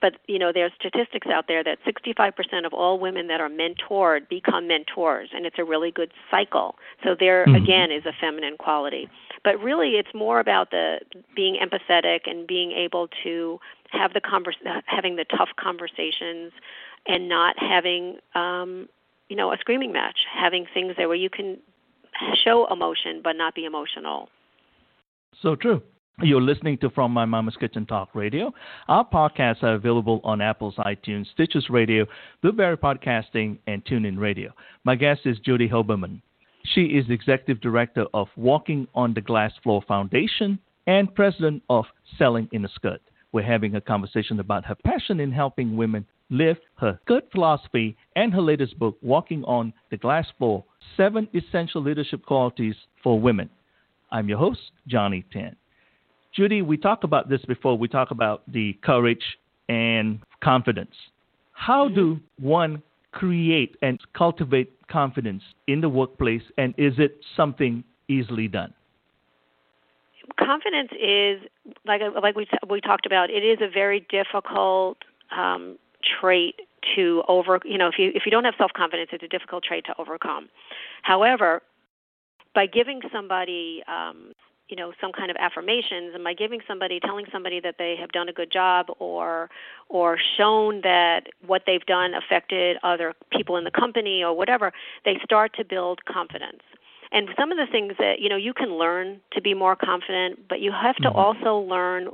But you know, there are statistics out there that 65% of all women that are mentored become mentors, and it's a really good cycle. So there Mhm. again is a feminine quality. But really, it's more about the being empathetic and being able to have the convers- having the tough conversations and not having um, you know a screaming match, having things there where you can show emotion but not be emotional. So true. You're listening to From My Mama's Kitchen Talk Radio. Our podcasts are available on Apple's iTunes, Stitcher Radio, Blubrry Podcasting, and TuneIn Radio. My guest is Judy Hoberman. She is Executive Director of Walking on the Glass Floor Foundation and President of Selling in a Skirt. We're having a conversation about her passion in helping women live her good philosophy and her latest book, Walking on the Glass Floor Seven Essential Leadership Qualities for Women. I'm your host, Johnny Tan. Judy, we talked about this before. We talked about the courage and confidence. How do one create and cultivate confidence in the workplace, and is it something easily done? Confidence is like like we we talked about. It is a very difficult um, trait to over. You know, if you if you don't have self confidence, it's a difficult trait to overcome. However, by giving somebody um, you know some kind of affirmations and by giving somebody telling somebody that they have done a good job or or shown that what they've done affected other people in the company or whatever they start to build confidence and some of the things that you know you can learn to be more confident but you have to mm-hmm. also learn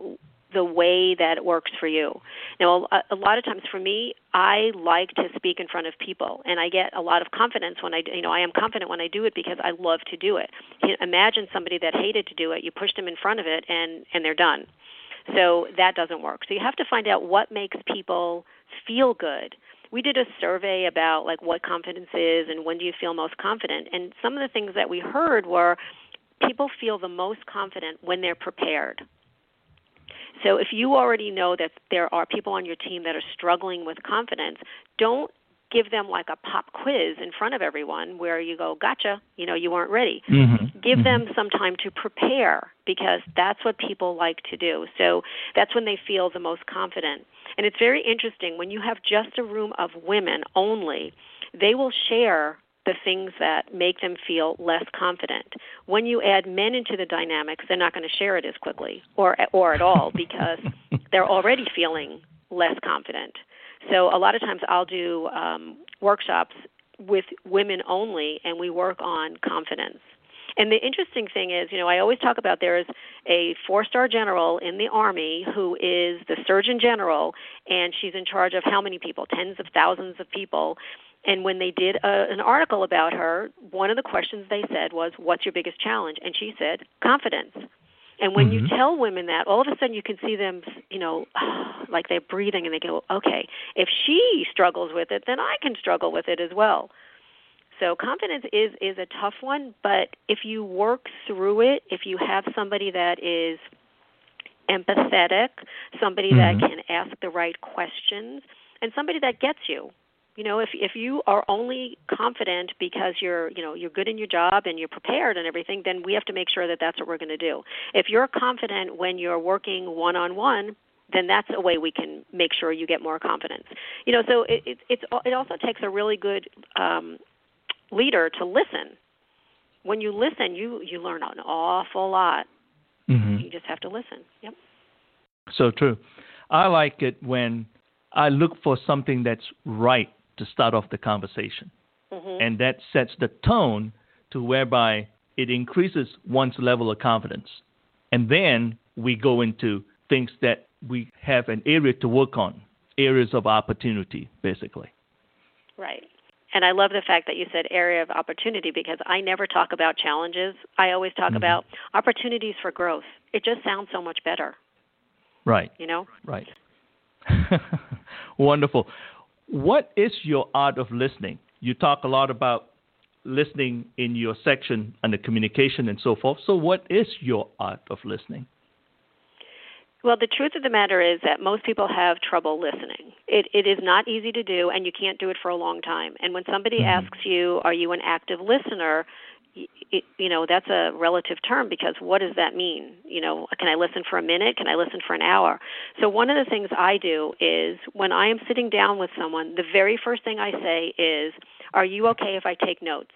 the way that works for you. Now, a, a lot of times for me, I like to speak in front of people, and I get a lot of confidence when I, you know, I am confident when I do it because I love to do it. You know, imagine somebody that hated to do it, you push them in front of it, and and they're done. So that doesn't work. So you have to find out what makes people feel good. We did a survey about like what confidence is and when do you feel most confident, and some of the things that we heard were people feel the most confident when they're prepared so if you already know that there are people on your team that are struggling with confidence, don't give them like a pop quiz in front of everyone where you go, gotcha, you know, you weren't ready. Mm-hmm. Give mm-hmm. them some time to prepare because that's what people like to do. So that's when they feel the most confident. And it's very interesting when you have just a room of women only, they will share the things that make them feel less confident. When you add men into the dynamics, they're not going to share it as quickly or or at all because <laughs> they're already feeling less confident. So a lot of times I'll do um, workshops with women only, and we work on confidence. And the interesting thing is, you know, I always talk about there is a four star general in the Army who is the Surgeon General, and she's in charge of how many people? Tens of thousands of people. And when they did a, an article about her, one of the questions they said was, What's your biggest challenge? And she said, Confidence. And when mm-hmm. you tell women that, all of a sudden you can see them, you know, <sighs> like they're breathing and they go, okay, if she struggles with it, then I can struggle with it as well. So confidence is is a tough one, but if you work through it, if you have somebody that is empathetic, somebody mm-hmm. that can ask the right questions, and somebody that gets you, you know if if you are only confident because you're you know you're good in your job and you're prepared and everything then we have to make sure that that's what we're going to do. If you're confident when you're working one on one then that's a way we can make sure you get more confidence. You know so it it it's it also takes a really good um leader to listen. When you listen you you learn an awful lot. Mm-hmm. you just have to listen. Yep. So true. I like it when i look for something that's right to start off the conversation. Mm-hmm. And that sets the tone to whereby it increases one's level of confidence. And then we go into things that we have an area to work on, areas of opportunity, basically. Right. And I love the fact that you said area of opportunity because I never talk about challenges. I always talk mm-hmm. about opportunities for growth. It just sounds so much better. Right. You know? Right. <laughs> Wonderful. What is your art of listening? You talk a lot about listening in your section and the communication and so forth. So, what is your art of listening? Well, the truth of the matter is that most people have trouble listening. It, it is not easy to do, and you can't do it for a long time. And when somebody mm-hmm. asks you, Are you an active listener? It, you know that's a relative term because what does that mean? You know can i listen for a minute? Can i listen for an hour? So one of the things i do is when i am sitting down with someone the very first thing i say is are you okay if i take notes?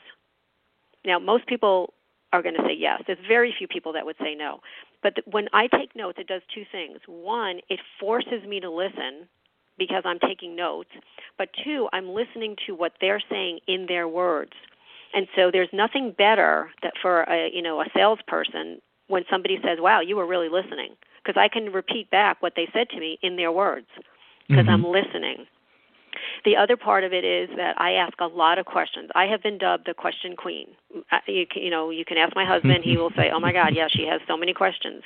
Now most people are going to say yes. There's very few people that would say no. But when i take notes it does two things. One it forces me to listen because i'm taking notes. But two i'm listening to what they're saying in their words And so there's nothing better that for a you know a salesperson when somebody says, "Wow, you were really listening," because I can repeat back what they said to me in their words because Mhm. I'm listening. The other part of it is that I ask a lot of questions. I have been dubbed the question queen. I- You, can, you know, you can ask my husband; he will say, "Oh my God, yeah, she has so many questions."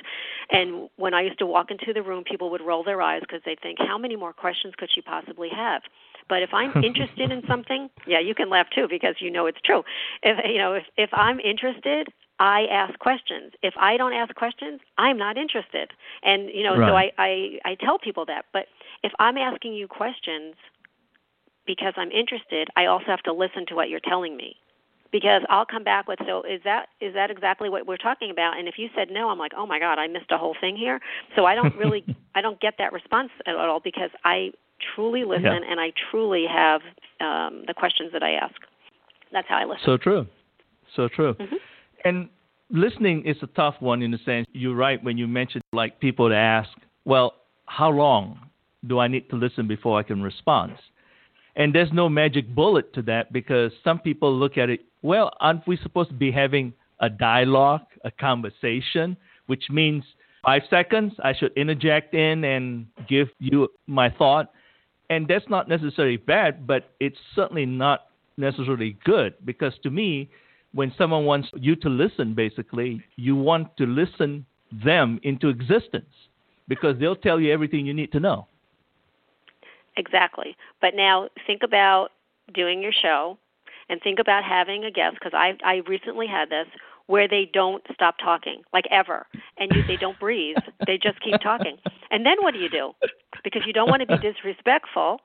And when I used to walk into the room, people would roll their eyes because they think, "How many more questions could she possibly have?" But if I'm <laughs> interested in something, yeah, you can laugh too because you know it's true. If you know, if if I'm interested, I ask questions. If I don't ask questions, I'm not interested. And you know, so I, I I tell people that. But if I'm asking you questions because I'm interested, I also have to listen to what you're telling me. Because I'll come back with, so is that is that exactly what we're talking about? And if you said no, I'm like, oh my god, I missed a whole thing here. So I don't really, <laughs> I don't get that response at all because I truly listen Yeah. and I truly have um, the questions that I ask. That's how I listen. So true. So true. Mhm. And listening is a tough one in the sense you're right when you mentioned like people to ask, well, how long do I need to listen before I can respond? And there's no magic bullet to that because some people look at it, well, aren't we supposed to be having a dialogue, a conversation, which means five seconds I should interject in and give you my thought. And that's not necessarily bad, but it's certainly not necessarily good because to me, when someone wants you to listen, basically, you want to listen them into existence because they'll tell you everything you need to know. Exactly. But now think about doing your show and think about having a guest because I I recently had this where they don't stop talking like ever. And you, they don't breathe. They just keep talking. And then what do you do? Because you don't want to be disrespectful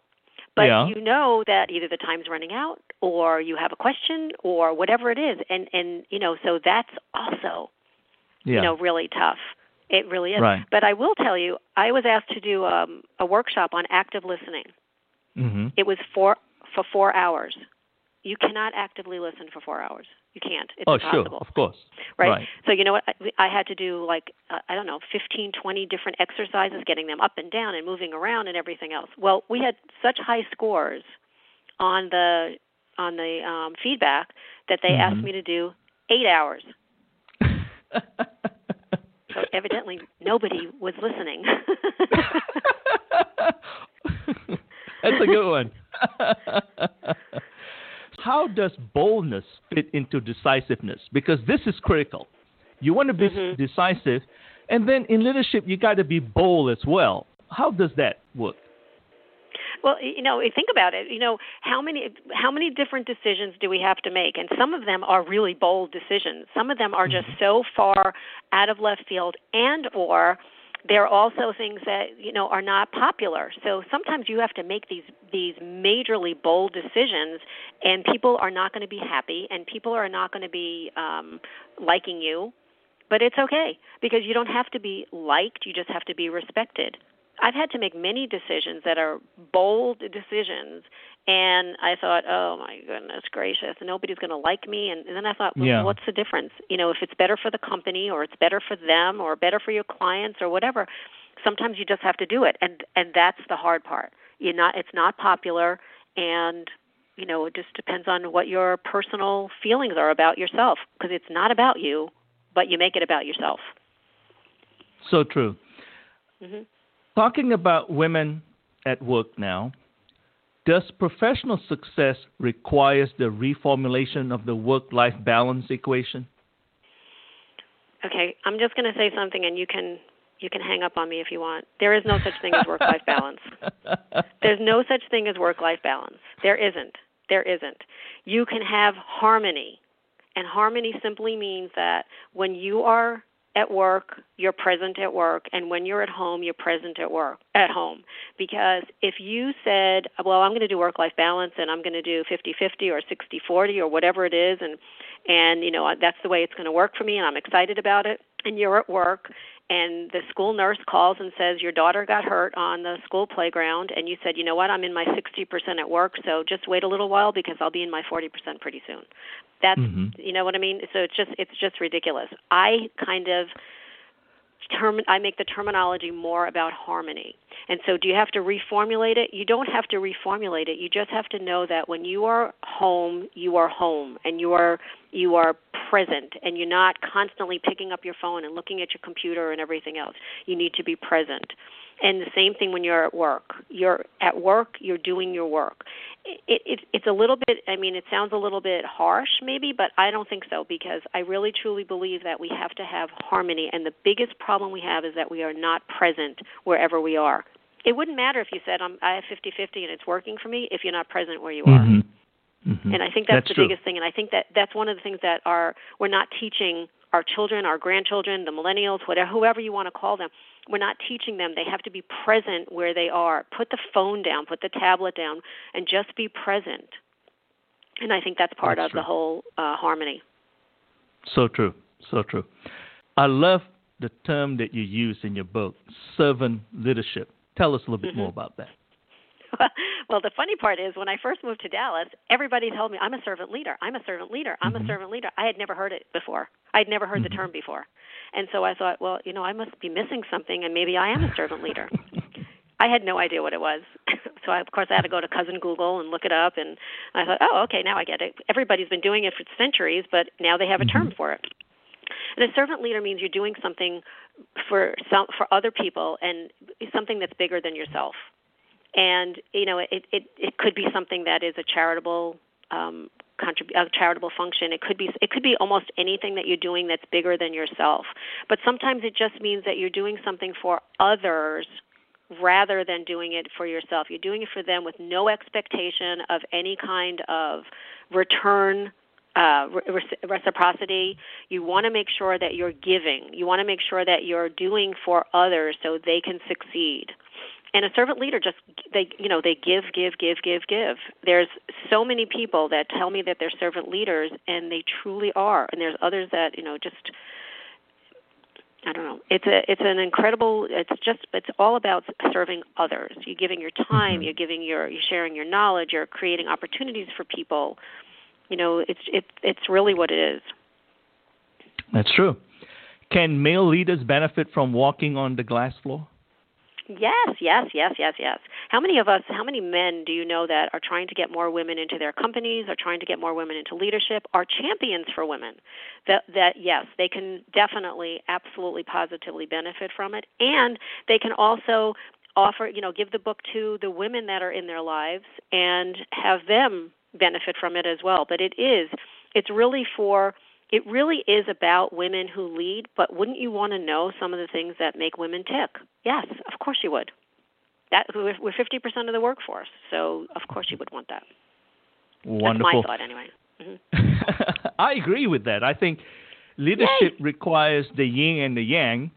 but Yeah. you know that either the time's running out or you have a question or whatever it is. And and you know so that's also Yeah. you know really tough. It really is. Right. but i will tell you i was asked to do um a workshop on active listening. Hmm it was for for four hours you cannot actively listen for four hours you can't it's oh, impossible sure, of course. right? Right. So you know what? I, I had to do like uh, I don't know, fifteen, twenty different exercises, getting them up and down and moving around and everything else. Well, we had such high scores on the on the um, feedback that they asked Mhm. me to do eight hours. <laughs> So evidently nobody was listening. <laughs> That's a good one. <laughs> How does boldness fit into decisiveness? Because this is critical. You want to be Mhm. decisive, and then in leadership, you got to be bold as well. How does that work? Well, you know, think about it. You know, how many how many different decisions do we have to make? And some of them are really bold decisions. Some of them are just so far out of left field and or they're also things that, you know, are not popular. So sometimes you have to make these these majorly bold decisions and people are not going to be happy and people are not going to be um liking you. But it's okay because you don't have to be liked, you just have to be respected. I've had to make many decisions that are bold decisions, and I thought, oh my goodness gracious, nobody's going to like me. And, and then I thought, well, Yeah. what's the difference? You know, if it's better for the company, or it's better for them, or better for your clients, or whatever, sometimes you just have to do it, and and that's the hard part. You're not, it's not popular, and you know, it just depends on what your personal feelings are about yourself, because it's not about you, but you make it about yourself. So true. hmm Talking about women at work now, does professional success requires the reformulation of the work-life balance equation? Okay, I'm just going to say something, and you can you can hang up on me if you want. There is no such thing as work-life balance. <laughs> There's no such thing as work-life balance. There isn't. There isn't. You can have harmony, and harmony simply means that when you are at work, you're present at work, and when you're at home, you're present at work at home. Because if you said, "Well, I'm going to do work-life balance, and I'm going to do 50-50 or 60-40 or whatever it is," and and you know that's the way it's going to work for me, and I'm excited about it, and you're at work, and the school nurse calls and says your daughter got hurt on the school playground. And you said you know what? I'm in my 60% at work so just wait a little while because i'll be in my 40% pretty soon. That's Mhm. you know what i mean? So it's just it's just ridiculous. I kind of term I make the terminology more about harmony. And so do you have to reformulate it? You don't have to reformulate it. You just have to know that when you are home, you are home and you are you are present and you're not constantly picking up your phone and looking at your computer and everything else. You need to be present. And the same thing when you're at work. You're at work, you're doing your work. It, it, it's a little bit, I mean, it sounds a little bit harsh maybe, but I don't think so because I really truly believe that we have to have harmony. And the biggest problem we have is that we are not present wherever we are. It wouldn't matter if you said I'm, I have 50 50 and it's working for me if you're not present where you are. Mm-hmm. Mm-hmm. And I think that's, that's the true. biggest thing. And I think that that's one of the things that are we're not teaching our children, our grandchildren, the millennials, whatever, whoever you want to call them, we're not teaching them. They have to be present where they are. Put the phone down, put the tablet down, and just be present. And I think that's part that's of true. the whole uh, harmony. So true. So true. I love the term that you use in your book, servant leadership. Tell us a little bit Mm-hmm. more about that. <laughs> well, the funny part is when I first moved to Dallas, everybody told me I'm a servant leader. I'm a servant leader. I'm Mm-hmm. a servant leader. I had never heard it before. I had never heard the term before. And so I thought, well, you know, I must be missing something and maybe I am a servant leader. <laughs> I had no idea what it was. <laughs> so I, of course I had to go to cousin Google and look it up and I thought, "Oh, okay, now I get it. Everybody's been doing it for centuries, but now they have a term for it." And a servant leader means you're doing something for some for other people and something that's bigger than yourself. And you know it it it could be something that is a charitable um contrib- a charitable function. It could be it could be almost anything that you're doing that's bigger than yourself. But sometimes it just means that you're doing something for others rather than doing it for yourself. You're doing it for them with no expectation of any kind of return uh, re- reciprocity. You want to make sure that you're giving. You want to make sure that you're doing for others so they can succeed. And a servant leader just they you know they give give give give give. There's so many people that tell me that they're servant leaders and they truly are. And there's others that you know just I don't know. It's a it's an incredible. It's just it's all about serving others. You're giving your time. Mm-hmm. You're giving your you're sharing your knowledge. You're creating opportunities for people you know it's it's it's really what it is That's true. Can male leaders benefit from walking on the glass floor? yes yes yes yes yes how many of us how many men do you know that are trying to get more women into their companies are trying to get more women into leadership are champions for women that that yes they can definitely absolutely positively benefit from it and they can also offer you know give the book to the women that are in their lives and have them benefit from it as well. But it is, it's really for, it really is about women who lead. But wouldn't you want to know some of the things that make women tick? Yes, of course you would. That we're we're fifty percent of the workforce, so of course you would want that. Wonderful. That's my thought, anyway. hmm <laughs> I agree with that. I think leadership requires the yin and the yang,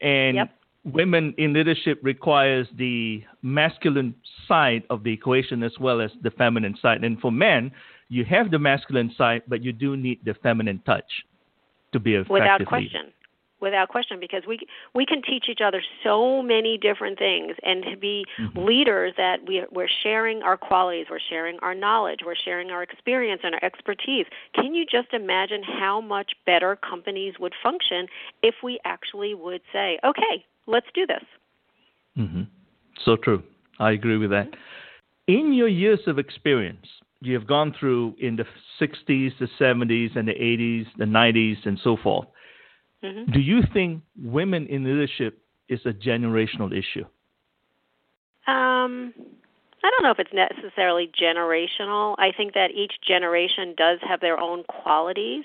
and Yep. Women in leadership requires the masculine side of the equation as well as the feminine side. And for men, you have the masculine side, but you do need the feminine touch to be effective. Without leader. question. Without question, because we we can teach each other so many different things, and to be mm-hmm. leaders that we we're sharing our qualities, we're sharing our knowledge, we're sharing our experience and our expertise. Can you just imagine how much better companies would function if we actually would say, "Okay, let's do this." hmm So true. I agree with that. In your years of experience, you have gone through in the 60s, the 70s, and the 80s, the 90s, and so forth. hmm Do you think women in leadership is a generational issue? Um, I don't know if it's necessarily generational. I think that each generation does have their own qualities,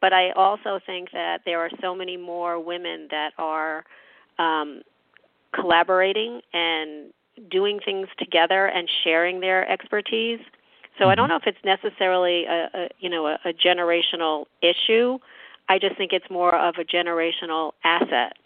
but I also think that there are so many more women that are um, collaborating and doing things together and sharing their expertise. So I don't know if it's necessarily a, a you know a, a generational issue. I just think it's more of a generational asset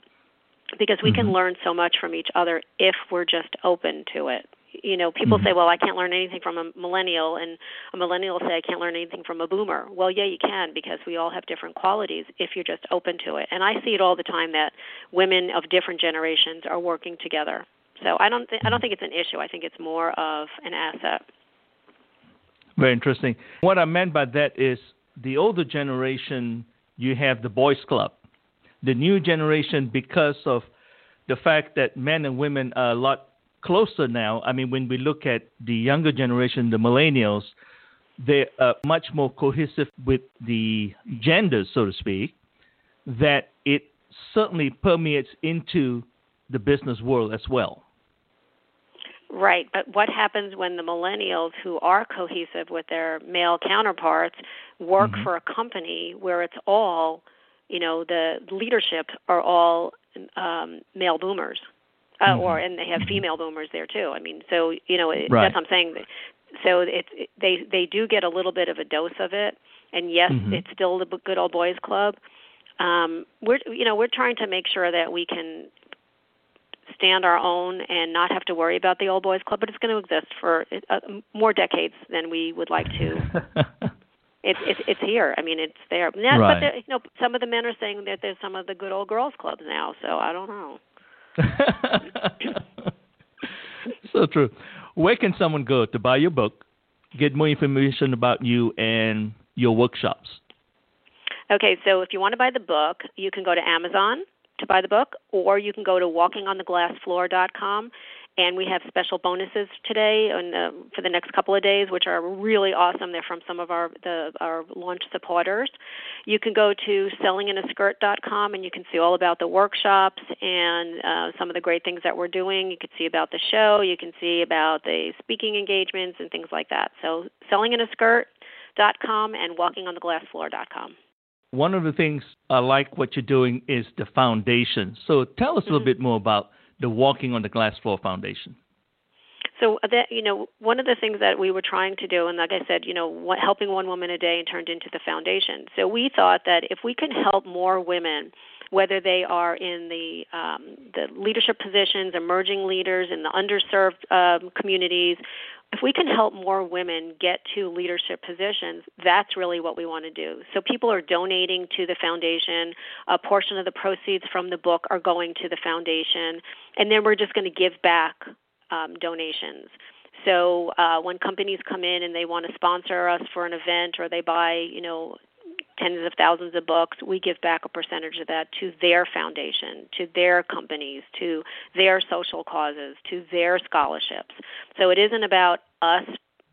because we can Mhm. learn so much from each other if we're just open to it. You know, people Mhm. say, "Well, I can't learn anything from a millennial," and a millennial will say, "I can't learn anything from a boomer." Well, yeah, you can because we all have different qualities if you're just open to it. And I see it all the time that women of different generations are working together. So I don't th- I don't think it's an issue. I think it's more of an asset. Very interesting. What I meant by that is the older generation, you have the boys' club. the new generation because of the fact that men and women are a lot closer now. I mean, when we look at the younger generation, the millennials, they are much more cohesive with the genders, so to speak, that it certainly permeates into the business world as well. Right, but what happens when the millennials who are cohesive with their male counterparts work Mhm. for a company where it's all, you know, the leadership are all um, male boomers, uh, Mhm. or and they have female boomers there too. I mean, so you know, it, Right. that's what I'm saying. So it's it, they they do get a little bit of a dose of it, and yes, Mhm. it's still the good old boys club. Um, we're you know we're trying to make sure that we can stand our own and not have to worry about the old boys club, but it's going to exist for uh, more decades than we would like to. <laughs> It's it's it's here. I mean, it's there. Now, Right. But there, you know, some of the men are saying that there's some of the good old girls clubs now. So I don't know. <laughs> so true. Where can someone go to buy your book, get more information about you and your workshops? Okay, so if you want to buy the book, you can go to Amazon to buy the book, or you can go to walkingontheglassfloor.com. And we have special bonuses today and uh, for the next couple of days, which are really awesome. They're from some of our the our launch supporters. You can go to sellinginaskirt.com and you can see all about the workshops and uh, some of the great things that we're doing. You can see about the show. You can see about the speaking engagements and things like that. So sellinginaskirt.com and walkingontheglassfloor.com. One of the things I like what you're doing is the foundation. So tell us a little Mhm. bit more about the Walking on the Glass Floor Foundation. So uh, that you know, one of the things that we were trying to do, and like I said, you know, what, helping one woman a day and turned into the foundation. So we thought that if we can help more women, whether they are in the um, the leadership positions, emerging leaders in the underserved um, communities, if we can help more women get to leadership positions, that's really what we want to do. So people are donating to the foundation. A portion of the proceeds from the book are going to the foundation, and then we're just going to give back um, donations. So uh, when companies come in and they want to sponsor us for an event, or they buy, you know, tens of thousands of books, we give back a percentage of that to their foundation, to their companies, to their social causes, to their scholarships. So it isn't about us,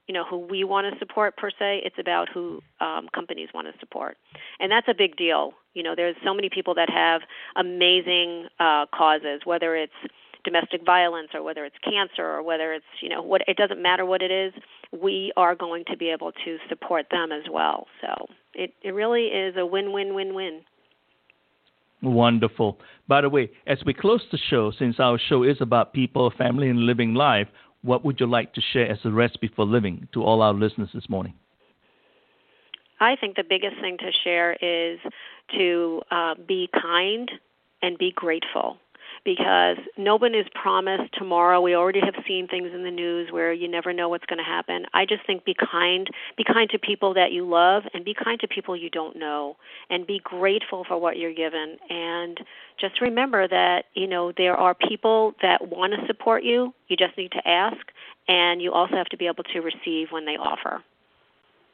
you know, who we want to support per se. It's about who um, companies want to support, and that's a big deal. You know, there's so many people that have amazing uh, causes, whether it's domestic violence or whether it's cancer or whether it's you know what it doesn't matter what it is we are going to be able to support them as well so it it really is a win win win win Wonderful. By the way, as we close the show, since our show is about people, family, and living life, what would you like to share as a recipe for living to all our listeners this morning? i think the biggest thing to share is to uh, be kind and be grateful because no one is promised tomorrow. We already have seen things in the news where you never know what's going to happen. I just think be kind, be kind to people that you love and be kind to people you don't know and be grateful for what you're given and just remember that, you know, there are people that want to support you. You just need to ask and you also have to be able to receive when they offer.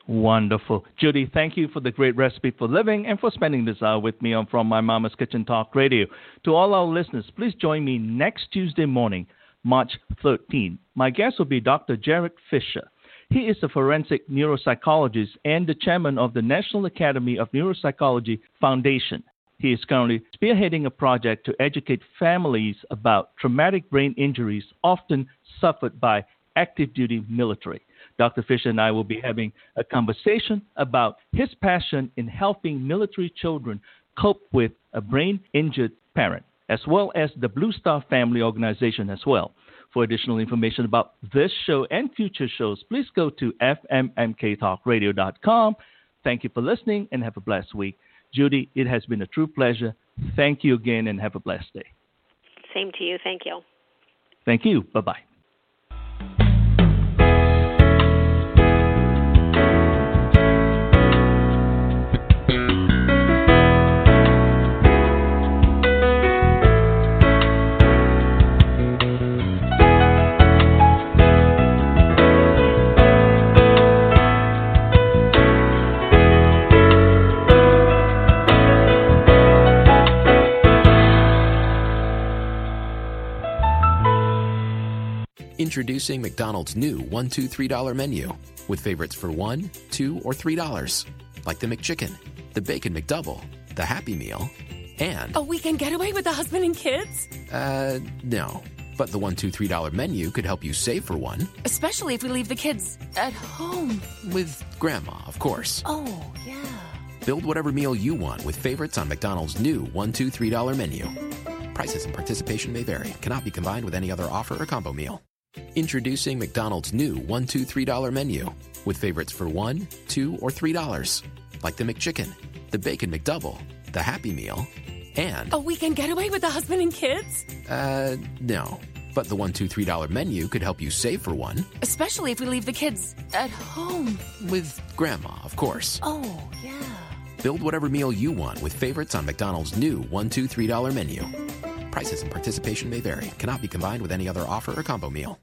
Wonderful. Judy, thank you for the great recipe for living and for spending this hour with me on From My Mama's Kitchen Talk Radio. To all our listeners, please join me next Tuesday morning, March 13. My guest will be Dr. Jared Fisher. He is a forensic neuropsychologist and the chairman of the National Academy of Neuropsychology Foundation. He is currently spearheading a project to educate families about traumatic brain injuries often suffered by active duty military. Dr. Fisher and I will be having a conversation about his passion in helping military children cope with a brain injured parent, as well as the Blue Star Family Organization as well. For additional information about this show and future shows, please go to fmmktalkradio.com. Thank you for listening and have a blessed week. Judy, it has been a true pleasure. Thank you again and have a blessed day. Same to you. Thank you. Thank you. Bye bye. Introducing McDonald's new $1, $2, $3 menu with favorites for $1, 2, or $3. Like the McChicken, the Bacon McDouble, the Happy Meal, and. A weekend getaway with the husband and kids? Uh, no. But the $1, $2, $3 menu could help you save for one. Especially if we leave the kids at home. With Grandma, of course. Oh, yeah. Build whatever meal you want with favorites on McDonald's new $1, $2, $3 menu. Prices and participation may vary, cannot be combined with any other offer or combo meal. Introducing McDonald's new $1, $2, $3 menu with favorites for $1, 2, or $3. Like the McChicken, the Bacon McDouble, the Happy Meal, and. A weekend getaway with the husband and kids? Uh, no. But the $1, $2, menu could help you save for one. Especially if we leave the kids at home. With Grandma, of course. Oh, yeah. Build whatever meal you want with favorites on McDonald's new $1, $2, $3 menu. Prices and participation may vary, cannot be combined with any other offer or combo meal.